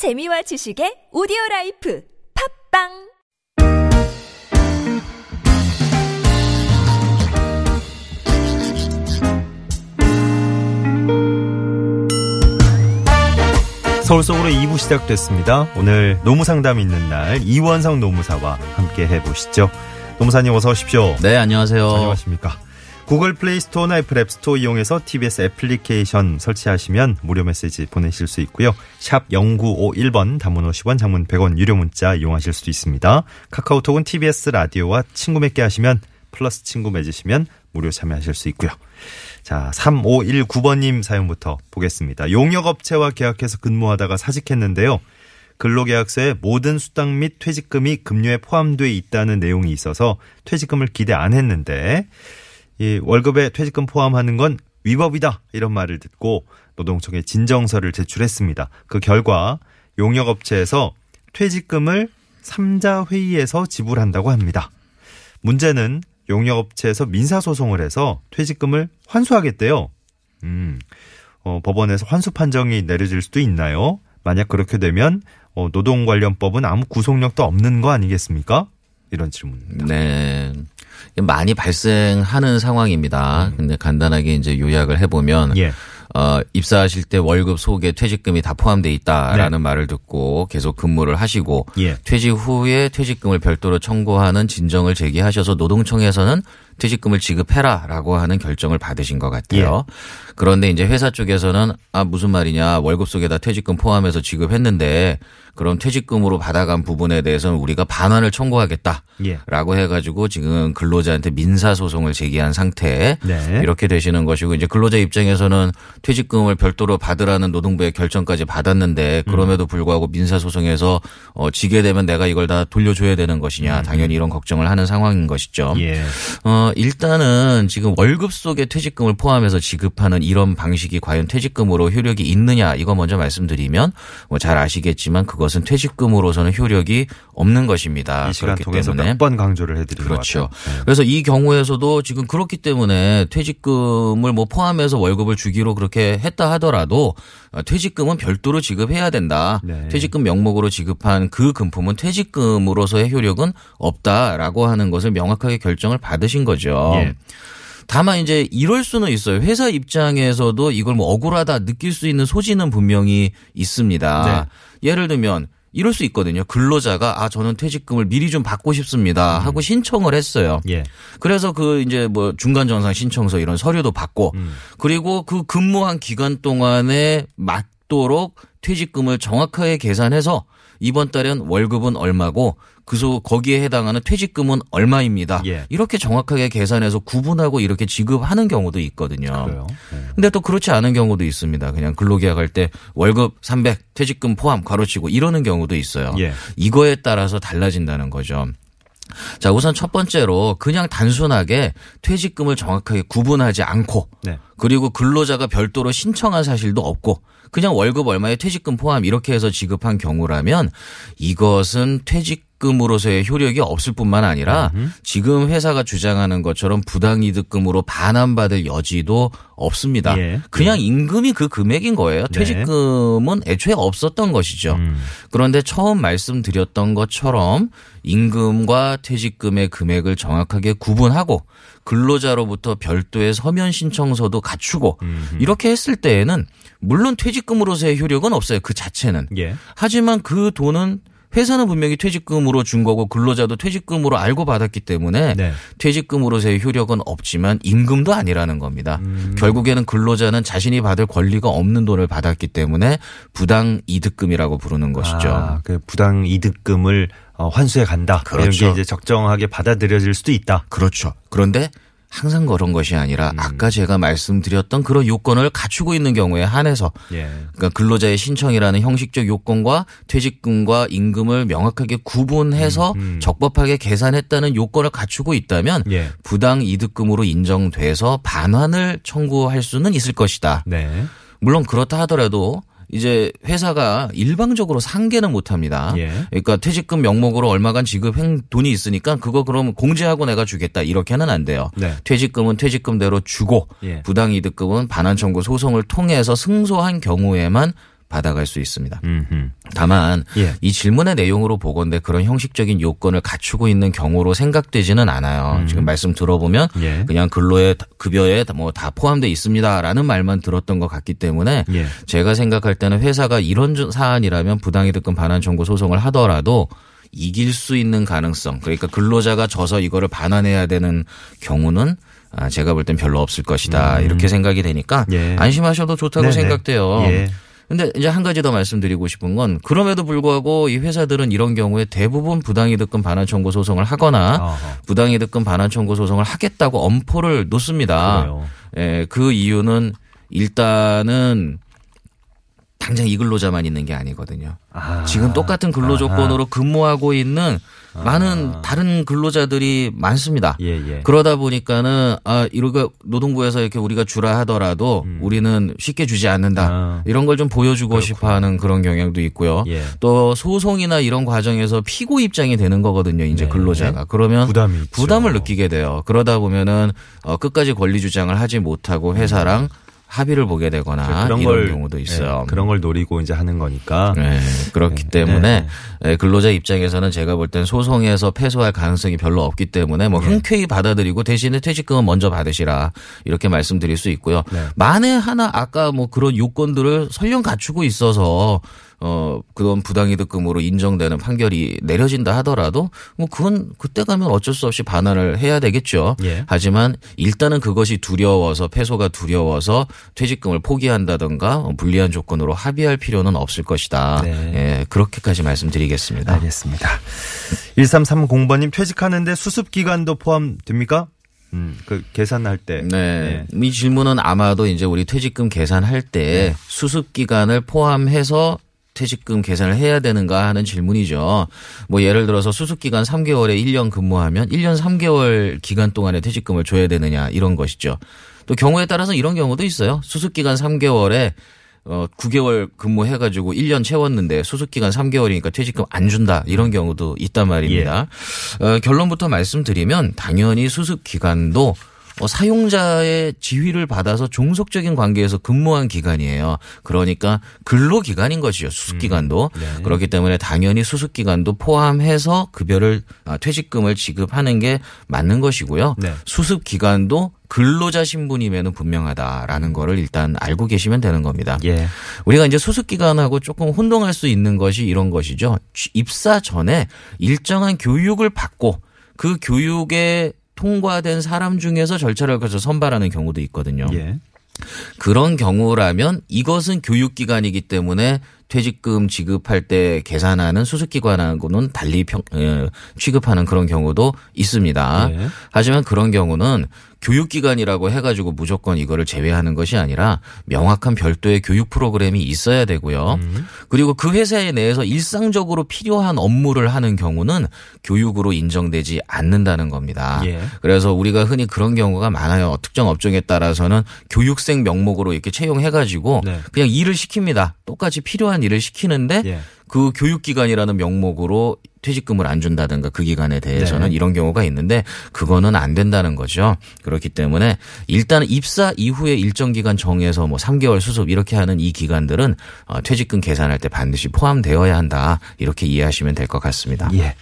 재미와 지식의 오디오 life 팟빵 서울 속으로 2부 시작됐습니다. 오늘 노무 상담 있는 날 이원석 노무사와 함께 해보시죠. 노무사님 어서 오십시오. 네, 안녕하세요. 안녕하십니까. 구글 플레이 스토어나 애플 앱 스토어 이용해서 TBS 애플리케이션 설치하시면 무료 메시지 보내실 수 있고요. 샵 0951번 단문 50원 장문 100원 유료 문자 이용하실 수도 있습니다. 카카오톡은 TBS 라디오와 친구 맺게 하시면 플러스 친구 맺으시면 무료 참여하실 수 있고요. 자, 3519번님 사연부터 보겠습니다. 용역업체와 계약해서 근무하다가 사직했는데요. 근로계약서에 모든 수당 및 퇴직금이 급료에 포함돼 있다는 내용이 있어서 퇴직금을 기대 안 했는데 이 월급에 퇴직금 포함하는 건 위법이다 이런 말을 듣고 노동청에 진정서를 제출했습니다. 그 결과 용역업체에서 퇴직금을 3자 회의에서 지불한다고 합니다. 문제는 용역업체에서 민사소송을 해서 퇴직금을 환수하겠대요. 음, 어, 법원에서 환수 판정이 내려질 수도 있나요? 만약 그렇게 되면 어, 노동 관련법은 아무 구속력도 없는 거 아니겠습니까? 이런 질문입니다. 네. 많이 발생하는 상황입니다. 근데 간단하게 이제 요약을 해보면 예. 어, 입사하실 때 월급 속에 퇴직금이 다 포함돼 있다라는 네. 말을 듣고 계속 근무를 하시고 예. 퇴직 후에 퇴직금을 별도로 청구하는 진정을 제기하셔서 노동청에서는 퇴직금을 지급해라라고 하는 결정을 받으신 것 같아요. 예. 그런데 이제 회사 쪽에서는 아 무슨 말이냐 월급 속에다 퇴직금 포함해서 지급했는데 그럼 퇴직금으로 받아간 부분에 대해서는 우리가 반환을 청구하겠다. 예. 라고 해가지고 지금 근로자한테 민사 소송을 제기한 상태 네. 이렇게 되시는 것이고 이제 근로자 입장에서는 퇴직금을 별도로 받으라는 노동부의 결정까지 받았는데 그럼에도 불구하고 민사 소송에서 어, 지게 되면 내가 이걸 다 돌려줘야 되는 것이냐 당연히 이런 걱정을 하는 상황인 것이죠. 예. 어, 일단은 지금 월급 속에 퇴직금을 포함해서 지급하는 이런 방식이 과연 퇴직금으로 효력이 있느냐 이거 먼저 말씀드리면 뭐 잘 아시겠지만 그것은 퇴직금으로서는 효력이 없는 것입니다. 이 시간 그렇기 통해서 몇 번 강조를 해드린 그렇죠. 네. 그래서 이 경우에서도 지금 그렇기 때문에 퇴직금을 뭐 포함해서 월급을 주기로 그렇게 했다 하더라도 어, 퇴직금은 별도로 지급해야 된다. 네. 퇴직금 명목으로 지급한 그 금품은 퇴직금으로서의 효력은 없다라고 하는 것을 명확하게 결정을 받으신 거죠. 예. 다만 이제 이럴 수는 있어요. 회사 입장에서도 이걸 뭐 억울하다 느낄 수 있는 소지는 분명히 있습니다. 예를 들면 이럴 수 있거든요. 근로자가 아 저는 퇴직금을 미리 좀 받고 싶습니다 하고 신청을 했어요. 예. 그래서 그 이제 뭐 중간 정상 신청서 이런 서류도 받고 그리고 그 근무한 기간 동안에 맞도록 퇴직금을 정확하게 계산해서 이번 달엔 월급은 얼마고 그소 거기에 해당하는 퇴직금은 얼마입니다. 예. 이렇게 정확하게 계산해서 구분하고 이렇게 지급하는 경우도 있거든요. 그래요. 네. 근데 또 그렇지 않은 경우도 있습니다. 그냥 근로계약할 때 월급 300 퇴직금 포함 가로치고 이러는 경우도 있어요. 예. 이거에 따라서 달라진다는 거죠. 자, 우선 첫 번째로 그냥 단순하게 퇴직금을 정확하게 구분하지 않고 네. 그리고 근로자가 별도로 신청한 사실도 없고 그냥 월급 얼마에 퇴직금 포함 이렇게 해서 지급한 경우라면 이것은 퇴직 금으로서의 효력이 없을 뿐만 아니라 지금 회사가 주장하는 것처럼 부당이득금으로 반환받을 여지도 없습니다. 예. 그냥 임금이 그 금액인 거예요. 네. 퇴직금은 애초에 없었던 것이죠. 그런데 처음 말씀드렸던 것처럼 임금과 퇴직금의 금액을 정확하게 구분하고 근로자로부터 별도의 서면 신청서도 갖추고 이렇게 했을 때에는 물론 퇴직금으로서의 효력은 없어요. 그 자체는. 예. 하지만 그 돈은 회사는 분명히 퇴직금으로 준 거고 근로자도 퇴직금으로 알고 받았기 때문에 네. 퇴직금으로서의 효력은 없지만 임금도 아니라는 겁니다. 음. 결국에는 근로자는 자신이 받을 권리가 없는 돈을 받았기 때문에 부당 이득금이라고 부르는 것이죠. 아, 그 부당 이득금을 어, 환수해 간다. 이런 그렇죠. 게 이제 적정하게 받아들여질 수도 있다. 그렇죠. 그런데 항상 그런 것이 아니라 아까 제가 말씀드렸던 그런 요건을 갖추고 있는 경우에 한해서 예. 그러니까 근로자의 신청이라는 형식적 요건과 퇴직금과 임금을 명확하게 구분해서 적법하게 계산했다는 요건을 갖추고 있다면 예. 부당 이득금으로 인정돼서 반환을 청구할 수는 있을 것이다. 네. 물론 그렇다 하더라도 이제 회사가 일방적으로 상계는 못 합니다. 예. 그러니까 퇴직금 명목으로 얼마간 지급한 돈이 있으니까 그거 그럼 공제하고 내가 주겠다 이렇게는 안 돼요. 네. 퇴직금은 퇴직금대로 주고 예. 부당이득금은 반환 청구 소송을 통해서 승소한 경우에만 받아갈 수 있습니다. 음흠. 다만 예. 이 질문의 내용으로 보건대 그런 형식적인 요건을 갖추고 있는 경우로 생각되지는 않아요. 지금 말씀 들어보면 예. 그냥 근로에 급여에 뭐 다 포함돼 있습니다라는 말만 들었던 것 같기 때문에 예. 제가 생각할 때는 회사가 이런 주- 사안이라면 부당이득금 반환 청구 소송을 하더라도 이길 수 있는 가능성 그러니까 근로자가 져서 이거를 반환해야 되는 경우는 아, 제가 볼 땐 별로 없을 것이다 이렇게 생각이 되니까 음. 예. 안심하셔도 좋다고 네네. 생각돼요. 예. 근데 이제 한 가지 더 말씀드리고 싶은 건 그럼에도 불구하고 이 회사들은 이런 경우에 대부분 부당이득금 반환 청구 소송을 하거나 어허. 부당이득금 반환 청구 소송을 하겠다고 엄포를 놓습니다. 그래요. 예, 그 이유는 일단은 당장 이 근로자만 있는 게 아니거든요. 아. 지금 똑같은 근로 조건으로 근무하고 있는 많은 다른 근로자들이 많습니다. 예, 예. 그러다 보니까는 아 이러가 노동부에서 이렇게 우리가 주라 하더라도 우리는 쉽게 주지 않는다 음. 아. 이런 걸 좀 보여주고 싶어하는 그런 경향도 있고요. 예. 또 소송이나 이런 과정에서 피고 입장이 되는 거거든요. 이제 네. 근로자가 그러면 부담이. 부담을 느끼게 돼요. 그러다 보면은 어, 끝까지 권리 주장을 하지 못하고 회사랑 합의를 보게 되거나 음. 그런 이런 걸 경우도 있어요. 예, 그런 걸 노리고 이제 하는 거니까. 네, 그렇기 때문에 예, 근로자 입장에서는 제가 볼 땐 소송에서 패소할 가능성이 별로 없기 때문에 뭐 흔쾌히 받아들이고 대신에 퇴직금은 먼저 받으시라 이렇게 말씀드릴 수 있고요. 네. 만에 하나 아까 뭐 그런 요건들을 설령 갖추고 있어서 어 그런 부당이득금으로 인정되는 판결이 내려진다 하더라도 뭐 그건 그때 가면 어쩔 수 없이 반환을 해야 되겠죠. 예. 하지만 일단은 그것이 두려워서 패소가 두려워서 퇴직금을 포기한다던가 어, 불리한 조건으로 합의할 필요는 없을 것이다. 네. 예, 그렇게까지 말씀드리겠습니다. 알겠습니다. 1330번님 퇴직하는데 수습 기간도 포함됩니까? 음, 그 계산할 때. 네. 이 질문은 아마도 이제 우리 퇴직금 계산할 때 수습 기간을 포함해서 퇴직금 계산을 해야 되는가 하는 질문이죠. 뭐 예를 들어서 수습 기간 3개월에 1년 근무하면 1년 3개월 기간 동안에 퇴직금을 줘야 되느냐 이런 것이죠. 또 경우에 따라서 이런 경우도 있어요. 수습 기간 3개월에 어 9개월 근무해 가지고 1년 채웠는데 수습 기간 3개월이니까 퇴직금 안 준다. 이런 경우도 있단 말입니다. 어, 결론부터 말씀드리면 당연히 수습 기간도 어, 사용자의 지휘를 받아서 종속적인 관계에서 근무한 기간이에요. 그러니까 근로 기간인 것이죠. 수습 기간도. 그렇기 때문에 당연히 수습 기간도 포함해서 급여를 아, 퇴직금을 지급하는 게 맞는 것이고요. 네. 수습 기간도 근로자 신분임에는 분명하다라는 거를 일단 알고 계시면 되는 겁니다. 예. 우리가 이제 수습 기간하고 조금 혼동할 수 있는 것이 이런 것이죠. 입사 전에 일정한 교육을 받고 그 교육에 통과된 사람 중에서 절차를 거쳐 선발하는 경우도 있거든요. 예. 그런 경우라면 이것은 교육기관이기 때문에 퇴직금 지급할 때 계산하는 수습기관하고는 달리 평, 에, 취급하는 그런 경우도 있습니다. 네. 하지만 그런 경우는 교육기관이라고 해가지고 무조건 이거를 제외하는 것이 아니라 명확한 별도의 교육 프로그램이 있어야 되고요. 그리고 그 회사에 내에서 일상적으로 필요한 업무를 하는 경우는 교육으로 인정되지 않는다는 겁니다. 예. 그래서 우리가 흔히 그런 경우가 많아요. 특정 업종에 따라서는 교육생 명목으로 이렇게 채용해가지고 네. 그냥 일을 시킵니다. 똑같이 필요한 일을 시키는데 예. 그 교육기관이라는 명목으로 퇴직금을 안 준다든가 그 기간에 대해서는 네. 이런 경우가 있는데 그거는 안 된다는 거죠. 그렇기 때문에 일단 입사 이후에 일정 기간 정해서 뭐 3개월 수습 이렇게 하는 이 기간들은 어, 퇴직금 계산할 때 반드시 포함되어야 한다. 이렇게 이해하시면 될 것 같습니다. 예.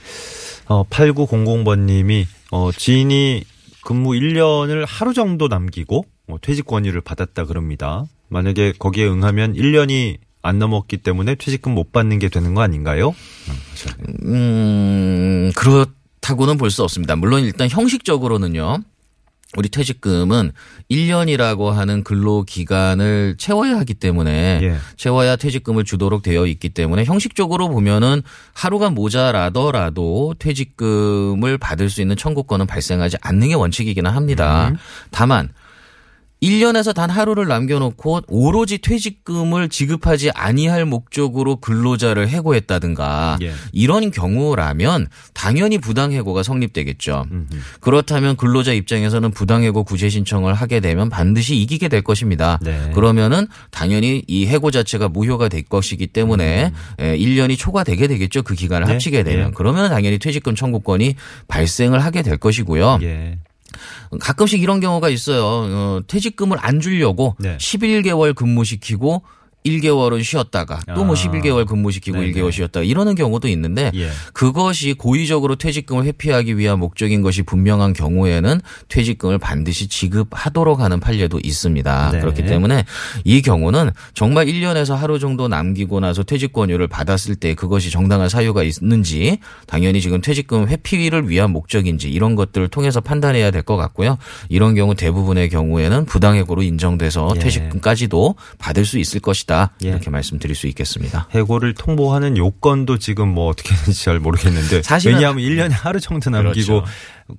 어, 8900번님이 어, 지인이 근무 1년을 하루 정도 남기고 어, 퇴직 권유를 받았다 그럽니다. 만약에 거기에 응하면 1년이 안 넘었기 때문에 퇴직금 못 받는 게 되는 거 아닌가요? 음, 그렇다고는 볼 수 없습니다. 물론 일단 형식적으로는요. 우리 퇴직금은 1년이라고 하는 근로 기간을 채워야 하기 때문에 예. 채워야 퇴직금을 주도록 되어 있기 때문에 형식적으로 보면은 하루가 모자라더라도 퇴직금을 받을 수 있는 청구권은 발생하지 않는 게 원칙이기는 합니다. 다만 1년에서 단 하루를 남겨놓고 오로지 퇴직금을 지급하지 아니할 목적으로 근로자를 해고했다든가 예. 이런 경우라면 당연히 부당해고가 성립되겠죠. 그렇다면 근로자 입장에서는 부당해고 구제 신청을 하게 되면 반드시 이기게 될 것입니다. 네. 그러면은 당연히 이 해고 자체가 무효가 될 것이기 때문에 에, 1년이 초과되게 되겠죠. 그 기간을 네. 합치게 되면. 예. 그러면 당연히 퇴직금 청구권이 발생을 하게 될 것이고요. 예. 가끔씩 이런 경우가 있어요. 어, 퇴직금을 안 주려고 네. 11개월 근무 시키고 1개월은 쉬었다가 또뭐 아. 11개월 근무시키고 네네. 1개월 쉬었다가 이러는 경우도 있는데 예. 그것이 고의적으로 퇴직금을 회피하기 위한 목적인 것이 분명한 경우에는 퇴직금을 반드시 지급하도록 하는 판례도 있습니다. 네. 그렇기 때문에 이 경우는 정말 1년에서 하루 정도 남기고 나서 퇴직 권유를 받았을 때 그것이 정당한 사유가 있는지 당연히 지금 퇴직금 회피를 위한 목적인지 이런 것들을 통해서 판단해야 될 것 같고요. 이런 경우 대부분의 경우에는 부당해고로 인정돼서 예. 퇴직금까지도 받을 수 있을 것이다. 예. 이렇게 말씀드릴 수 있겠습니다. 해고를 통보하는 요건도 지금 뭐 어떻게 되는지 잘 모르겠는데 사실은- 왜냐하면 1년에 하루 정도 남기고 그렇죠.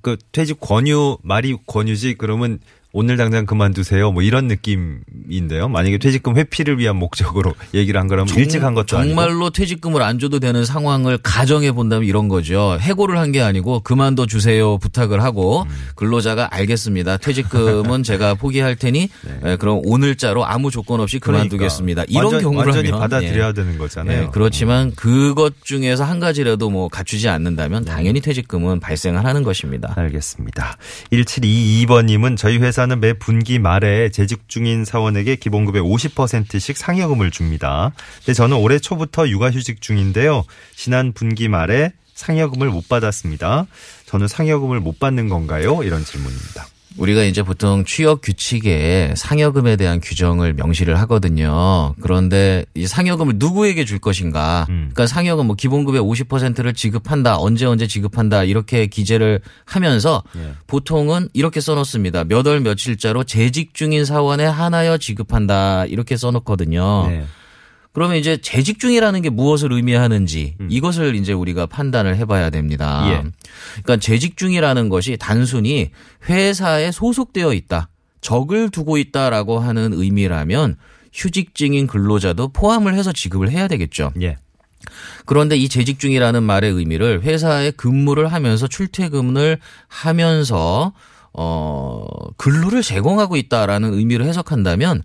그 퇴직 권유 말이 권유지 그러면 오늘 당장 그만두세요 뭐 이런 느낌인데요. 만약에 퇴직금 회피를 위한 목적으로 얘기를 한 거라면 일찍 한 것도 아니고 정말로 퇴직금을 안 줘도 되는 상황을 가정해 본다면 이런 거죠. 해고를 한 게 아니고 그만둬 주세요 부탁을 하고 음. 근로자가 알겠습니다. 퇴직금은 제가 포기할 테니 에, 그럼 오늘자로 아무 조건 없이 그만두겠습니다. 이런 네. 그러니까 완전, 경우라면 완전히 받아들여야 예. 되는 거잖아요. 예, 그렇지만 그것 중에서 한 가지라도 뭐 갖추지 않는다면 네. 당연히 퇴직금은 발생을 하는 것입니다. 알겠습니다. 1722번님은 저희 회사 는 매 분기 말에 재직 중인 사원에게 기본급의 50%씩 상여금을 줍니다. 근데 저는 올해 초부터 육아휴직 중인데요. 지난 분기 말에 상여금을 못 받았습니다. 저는 상여금을 못 받는 건가요? 이런 질문입니다. 우리가 이제 보통 취업 규칙에 상여금에 대한 규정을 명시를 하거든요. 그런데 이 상여금을 누구에게 줄 것인가? 음. 그러니까 상여금 뭐 기본급의 50%를 지급한다. 언제 언제 지급한다. 이렇게 기재를 하면서 예. 보통은 이렇게 써놓습니다. 몇 월 며칠자로 재직 중인 사원에 한하여 지급한다. 이렇게 써놓거든요. 네. 그러면 이제 재직 중이라는 게 무엇을 의미하는지 이것을 이제 우리가 판단을 해봐야 됩니다. 음. 예. 그러니까 재직 중이라는 것이 단순히 회사에 소속되어 있다, 적을 두고 있다라고 하는 의미라면 휴직 중인 근로자도 포함을 해서 지급을 해야 되겠죠. 예. 그런데 이 재직 중이라는 말의 의미를 회사에 근무를 하면서 출퇴근을 하면서 어 근로를 제공하고 있다라는 의미로 해석한다면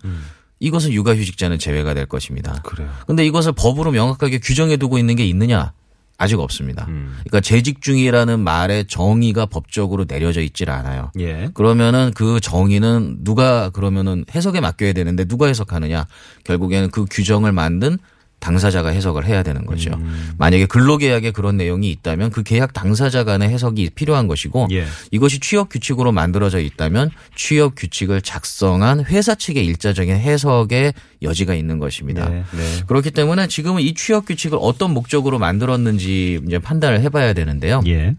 이것은 육아휴직자는 제외가 될 것입니다. 그래요. 근데 이것을 법으로 명확하게 규정해 두고 있는 게 있느냐? 아직 없습니다. 음. 그러니까 재직 중이라는 말의 정의가 법적으로 내려져 있질 않아요. 예. 그러면은 그 정의는 누가 그러면은 해석에 맡겨야 되는데 누가 해석하느냐? 결국에는 그 규정을 만든 당사자가 해석을 해야 되는 거죠. 음. 만약에 근로계약에 그런 내용이 있다면 그 계약 당사자 간의 해석이 필요한 것이고 예. 이것이 취업 규칙으로 만들어져 있다면 취업 규칙을 작성한 회사 측의 일자적인 해석의 여지가 있는 것입니다. 네. 네. 그렇기 때문에 지금은 이 취업 규칙을 어떤 목적으로 만들었는지 이제 판단을 해봐야 되는데요. 예.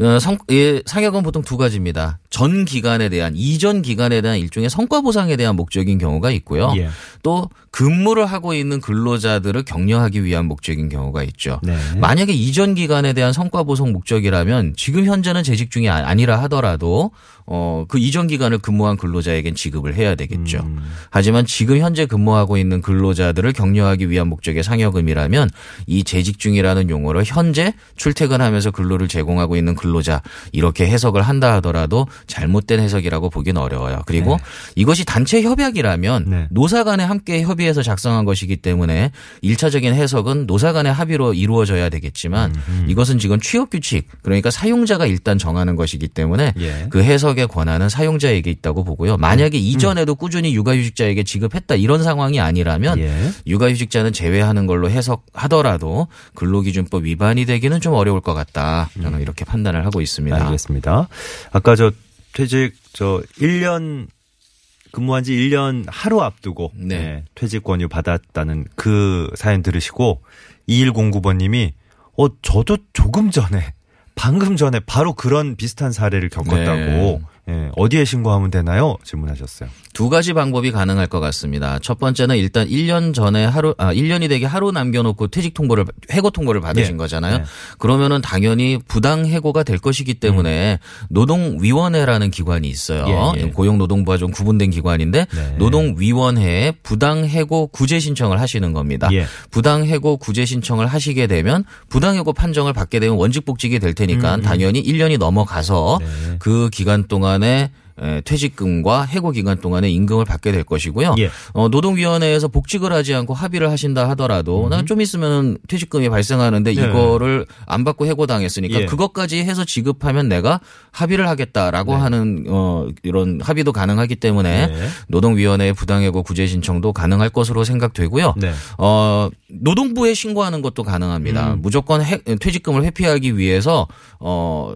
어, 성, 예, 상여금 보통 두 가지입니다. 전 기간에 대한 이전 기간에 대한 일종의 성과 보상에 대한 목적인 경우가 있고요. 예. 또 근무를 하고 있는 근로자들을 격려하기 위한 목적인 경우가 있죠. 네. 만약에 이전 기간에 대한 성과 보상 목적이라면 지금 현재는 재직 중이 아- 아니라 하더라도 어, 그 이전 기간을 근무한 근로자에겐 지급을 해야 되겠죠. 음. 하지만 지금 현재 근무하고 있는 근로자들을 격려하기 위한 목적의 상여금이라면 이 재직 중이라는 용어로 현재 출퇴근하면서 근로를 제공하고 있는 근로자 이렇게 해석을 한다 하더라도 잘못된 해석이라고 보긴 어려워요. 그리고 이것이 단체 협약이라면 네. 노사 간에 함께 협의해서 작성한 것이기 때문에 일차적인 해석은 노사 간의 합의로 이루어져야 되겠지만 이것은 지금 취업 규칙 그러니까 사용자가 일단 정하는 것이기 때문에 예. 그 해석 의 권한은 사용자에게 있다고 보고요. 만약에 이전에도 꾸준히 육아휴직자에게 지급했다 이런 상황이 아니라면 예. 육아휴직자는 제외하는 걸로 해석하더라도 근로기준법 위반이 되기는 좀 어려울 것 같다. 저는 이렇게 판단을 하고 있습니다. 알겠습니다. 아까 저 퇴직 저 1년 근무한 지 1년 하루 앞두고 네. 네, 퇴직 권유 받았다는 그 사연 들으시고 2109번님이 어 저도 조금 전에 방금 전에 바로 그런 비슷한 사례를 겪었다고 네. 예, 어디에 신고하면 되나요? 질문하셨어요. 두 가지 방법이 가능할 것 같습니다. 첫 번째는 일단 1년 전에 하루, 아, 1년이 되게 하루 남겨 놓고 퇴직 통보를, 해고 통보를 받으신 예. 거잖아요. 네. 그러면은 당연히 부당 해고가 될 것이기 때문에 노동위원회라는 기관이 있어요. 예, 예. 고용노동부와 좀 구분된 기관인데 네. 노동위원회에 부당 해고 구제 신청을 하시는 겁니다. 예. 부당 해고 구제 신청을 하시게 되면 부당 해고 판정을 받게 되면 원직 복직이 될 테니까 당연히 1년이 넘어가서 네. 그 기간 동안 에 에, 퇴직금과 해고 기간 동안에 임금을 받게 될 것이고요. 예. 어, 노동위원회에서 복직을 하지 않고 합의를 하신다 하더라도 난좀 있으면 퇴직금이 발생하는데 네. 이거를 안 받고 해고당했으니까 예. 그것까지 해서 지급하면 내가 합의를 하겠다라고 하는 어, 이런 합의도 가능하기 때문에 네. 노동위원회의 부당해고 구제 신청도 가능할 것으로 생각되고요. 네. 어, 노동부에 신고하는 것도 가능합니다. 음. 무조건 해- 퇴직금을 회피하기 위해서 어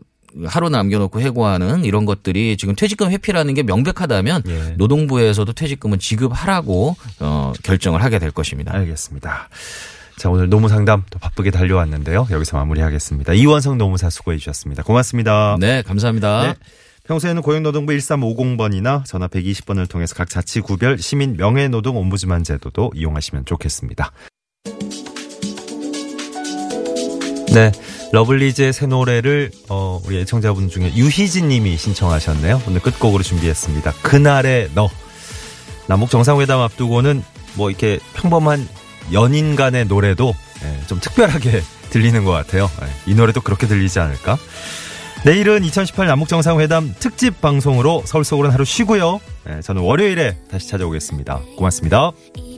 하루 남겨놓고 해고하는 이런 것들이 지금 퇴직금 회피라는 게 명백하다면 예. 노동부에서도 퇴직금은 지급하라고 어, 결정을 하게 될 것입니다. 알겠습니다. 자, 오늘 노무 상담 또 바쁘게 달려왔는데요. 여기서 마무리하겠습니다. 이원성 노무사 수고해 주셨습니다. 고맙습니다. 네, 감사합니다. 네. 평소에는 고용노동부 1350번이나 전화 120번을 통해서 각 자치구별 시민 명예노동 옴부즈만 제도도 이용하시면 좋겠습니다. 네. 러블리즈의 새 노래를 어, 우리 애청자분 중에 유희진 님이 신청하셨네요. 오늘 끝곡으로 준비했습니다. 그날의 너. 남북 정상회담 앞두고는 뭐 이렇게 평범한 연인 간의 노래도 예, 좀 특별하게 들리는 것 같아요. 예, 이 노래도 그렇게 들리지 않을까? 내일은 2018 남북 정상회담 특집 방송으로 서울 속으로는 하루 쉬고요. 예, 저는 월요일에 다시 찾아오겠습니다. 고맙습니다. 이